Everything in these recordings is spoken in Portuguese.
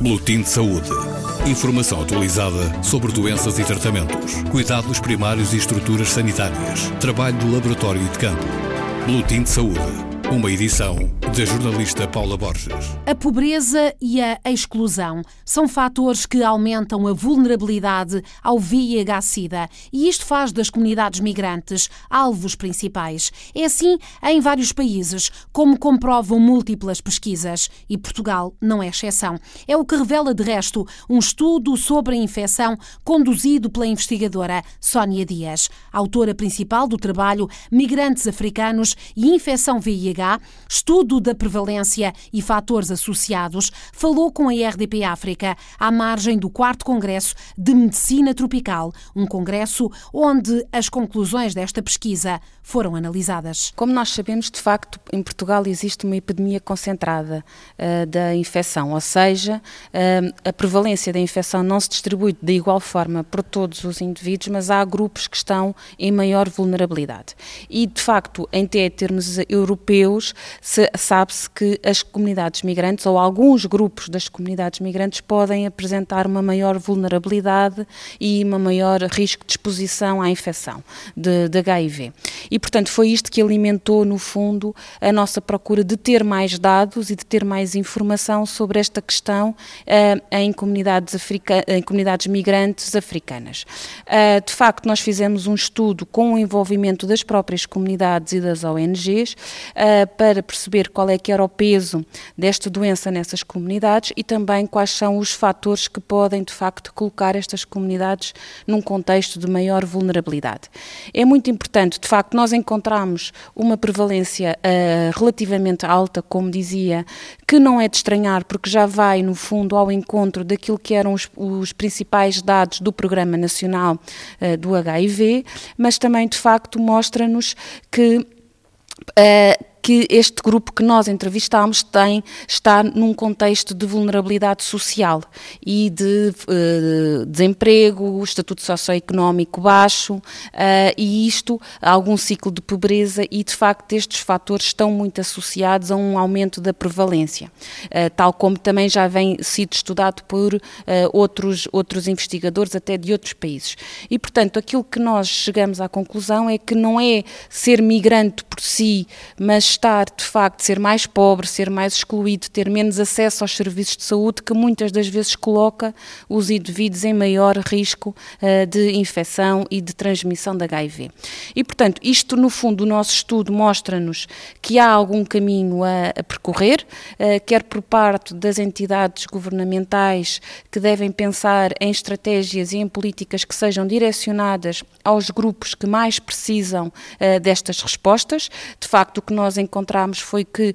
Boletim de Saúde. Informação atualizada sobre doenças e tratamentos, cuidados primários e estruturas sanitárias, trabalho de laboratório e de campo. Boletim de Saúde. Uma edição da jornalista Paula Borges. A pobreza e a exclusão são fatores que aumentam a vulnerabilidade ao VIH-Sida e isto faz das comunidades migrantes alvos principais. É assim em vários países, como comprovam múltiplas pesquisas, e Portugal não é exceção. É o que revela, de resto, um estudo sobre a infecção conduzido pela investigadora Sónia Dias, autora principal do trabalho Migrantes Africanos e Infecção VIH estudo da prevalência e fatores associados, falou com a RDP África à margem do 4 Congresso de Medicina Tropical, um congresso onde as conclusões desta pesquisa foram analisadas. Como nós sabemos, de facto, em Portugal existe uma epidemia concentrada uh, da infecção, ou seja, uh, a prevalência da infecção não se distribui de igual forma por todos os indivíduos, mas há grupos que estão em maior vulnerabilidade. E, de facto, em termos europeus, europeus, sabe-se que as comunidades migrantes ou alguns grupos das comunidades migrantes podem apresentar uma maior vulnerabilidade e uma maior risco de exposição à infecção de, de HIV. E, portanto, foi isto que alimentou, no fundo, a nossa procura de ter mais dados e de ter mais informação sobre esta questão uh, em, comunidades africa em comunidades migrantes africanas. Uh, de facto, nós fizemos um estudo com o envolvimento das próprias comunidades e das ONGs, uh, para perceber qual é que era o peso desta doença nessas comunidades e também quais são os fatores que podem, de facto, colocar estas comunidades num contexto de maior vulnerabilidade. É muito importante, de facto, nós encontramos uma prevalência uh, relativamente alta, como dizia, que não é de estranhar, porque já vai, no fundo, ao encontro daquilo que eram os, os principais dados do Programa Nacional uh, do HIV, mas também, de facto, mostra-nos que. Uh, que este grupo que nós entrevistámos tem, está num contexto de vulnerabilidade social e de uh, desemprego, estatuto socioeconómico baixo uh, e isto, algum ciclo de pobreza e de facto estes fatores estão muito associados a um aumento da prevalência, uh, tal como também já vem sido estudado por outros, outros investigadores até de outros países. E portanto aquilo que nós chegamos à conclusão é que não é ser migrante por si, mas estar, de facto, ser mais pobre, ser mais excluído, ter menos acesso aos serviços de saúde, que muitas das vezes coloca os indivíduos em maior risco uh, de infecção e de transmissão da HIV. E, portanto, isto, no fundo, o nosso estudo mostra-nos que há algum caminho a, a percorrer, uh, quer por parte das entidades governamentais que devem pensar em estratégias e em políticas que sejam direcionadas aos grupos que mais precisam uh, destas respostas. De facto, o que nós encontramos foi que uh,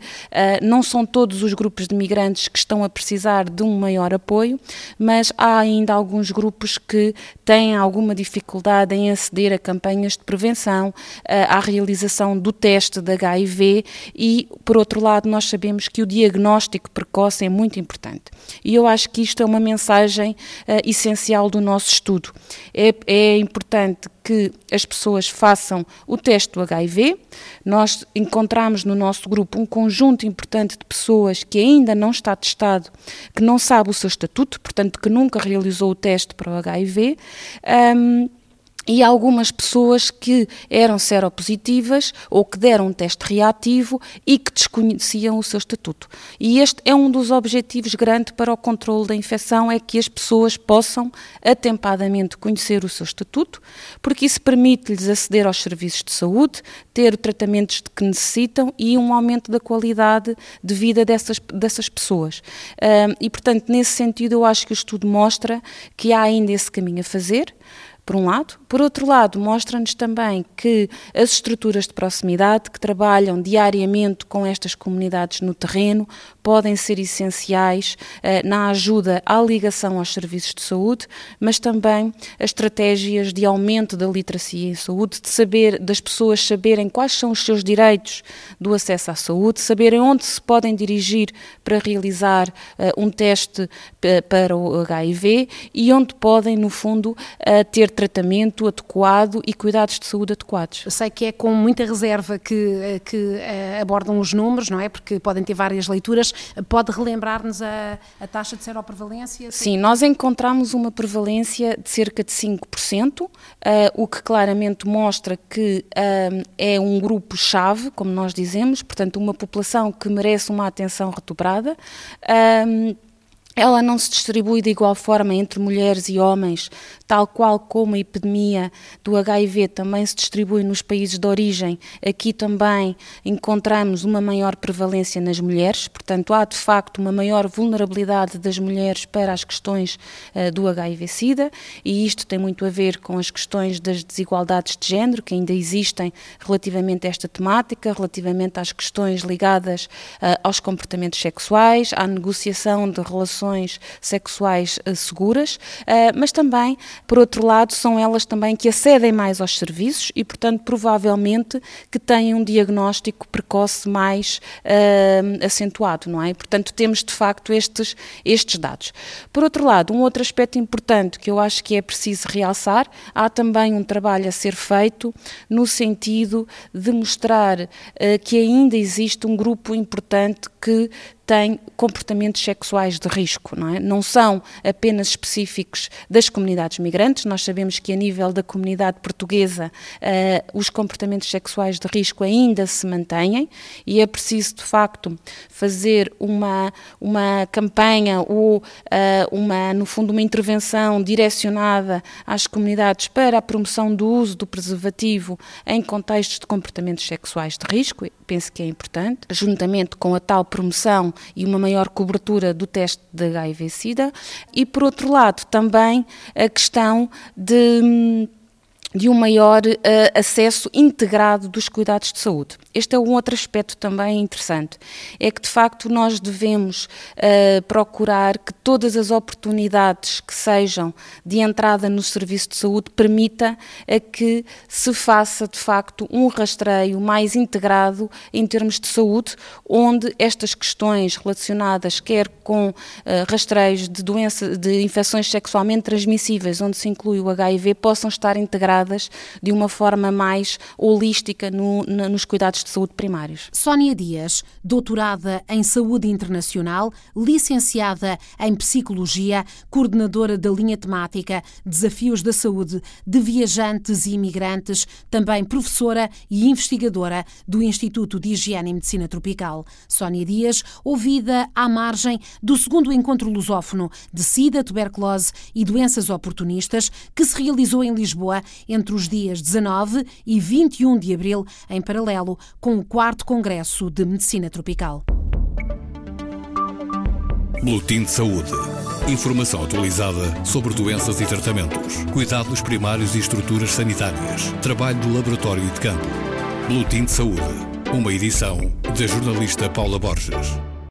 não são todos os grupos de migrantes que estão a precisar de um maior apoio, mas há ainda alguns grupos que têm alguma dificuldade em aceder a campanhas de prevenção, uh, à realização do teste de HIV e, por outro lado, nós sabemos que o diagnóstico precoce é muito importante. E eu acho que isto é uma mensagem uh, essencial do nosso estudo. É, é importante que as pessoas façam o teste do HIV. Nós encontramos no nosso grupo um conjunto importante de pessoas que ainda não está testado, que não sabe o seu estatuto, portanto, que nunca realizou o teste para o HIV. Um, e algumas pessoas que eram seropositivas ou que deram um teste reativo e que desconheciam o seu estatuto. E este é um dos objetivos grandes para o controle da infecção, é que as pessoas possam atempadamente conhecer o seu estatuto, porque isso permite-lhes aceder aos serviços de saúde, ter tratamentos de que necessitam e um aumento da qualidade de vida dessas, dessas pessoas. e, portanto, nesse sentido, eu acho que o estudo mostra que há ainda esse caminho a fazer, por um lado. Por outro lado, mostra-nos também que as estruturas de proximidade que trabalham diariamente com estas comunidades no terreno podem ser essenciais uh, na ajuda à ligação aos serviços de saúde, mas também as estratégias de aumento da literacia em saúde, de saber das pessoas saberem quais são os seus direitos do acesso à saúde, saberem onde se podem dirigir para realizar uh, um teste para o HIV e onde podem, no fundo, uh, ter tratamento adequado e cuidados de saúde adequados. Eu sei que é com muita reserva que, que abordam os números, não é? Porque podem ter várias leituras. Pode relembrar-nos a, a taxa de seroprevalência? Sim, nós encontramos uma prevalência de cerca de 5%, uh, o que claramente mostra que uh, é um grupo-chave, como nós dizemos, portanto, uma população que merece uma atenção redobrada. Ela não se distribui de igual forma entre mulheres e homens, tal qual como a epidemia do HIV também se distribui nos países de origem. Aqui também encontramos uma maior prevalência nas mulheres, portanto, há de facto uma maior vulnerabilidade das mulheres para as questões uh, do HIV-Sida, e isto tem muito a ver com as questões das desigualdades de género que ainda existem relativamente a esta temática, relativamente às questões ligadas uh, aos comportamentos sexuais, à negociação de relações relações sexuais uh, seguras, uh, mas também, por outro lado, são elas também que acedem mais aos serviços e, portanto, provavelmente que têm um diagnóstico precoce mais uh, acentuado, não é? Portanto, temos de facto estes, estes dados. Por outro lado, um outro aspecto importante que eu acho que é preciso realçar, há também um trabalho a ser feito no sentido de mostrar que ainda existe um grupo importante que têm comportamentos sexuais de risco, não é? Não são apenas específicos das comunidades migrantes, nós sabemos que a nível da comunidade portuguesa uh, os comportamentos sexuais de risco ainda se mantêm e é preciso, de facto, fazer uma, uma campanha ou uh, uma, no fundo, uma intervenção direcionada às comunidades para a promoção do uso do preservativo em contextos de comportamentos sexuais de risco, penso que é importante, juntamente com a tal promoção e uma maior cobertura do teste de HIV-Sida, e por outro lado também a questão de de um maior uh, acesso integrado dos cuidados de saúde. Este é um outro aspecto também interessante. É que, de facto, nós devemos uh, procurar que todas as oportunidades que sejam de entrada no serviço de saúde permita a que se faça, de facto, um rastreio mais integrado em termos de saúde, onde estas questões relacionadas quer com uh, rastreios de doenças, de infecções sexualmente transmissíveis, onde se inclui o HIV, possam estar integradas de uma forma mais holística no, no, nos cuidados de saúde primários. Sónia Dias, doutorada em Saúde Internacional, licenciada em Psicologia, coordenadora da linha temática Desafios da Saúde de Viajantes e Imigrantes, também professora e investigadora do Instituto de Higiene e Medicina Tropical. Sónia Dias, ouvida à margem do segundo encontro lusófono de SIDA, tuberculose e doenças oportunistas, que se realizou em Lisboa entre os dias 19 e 21 de abril, em paralelo com o 4 Congresso de Medicina Tropical. Boletim de Saúde. Informação atualizada sobre doenças e tratamentos, cuidados primários e estruturas sanitárias, trabalho de laboratório e de campo. Boletim de Saúde. Uma edição da jornalista Paula Borges.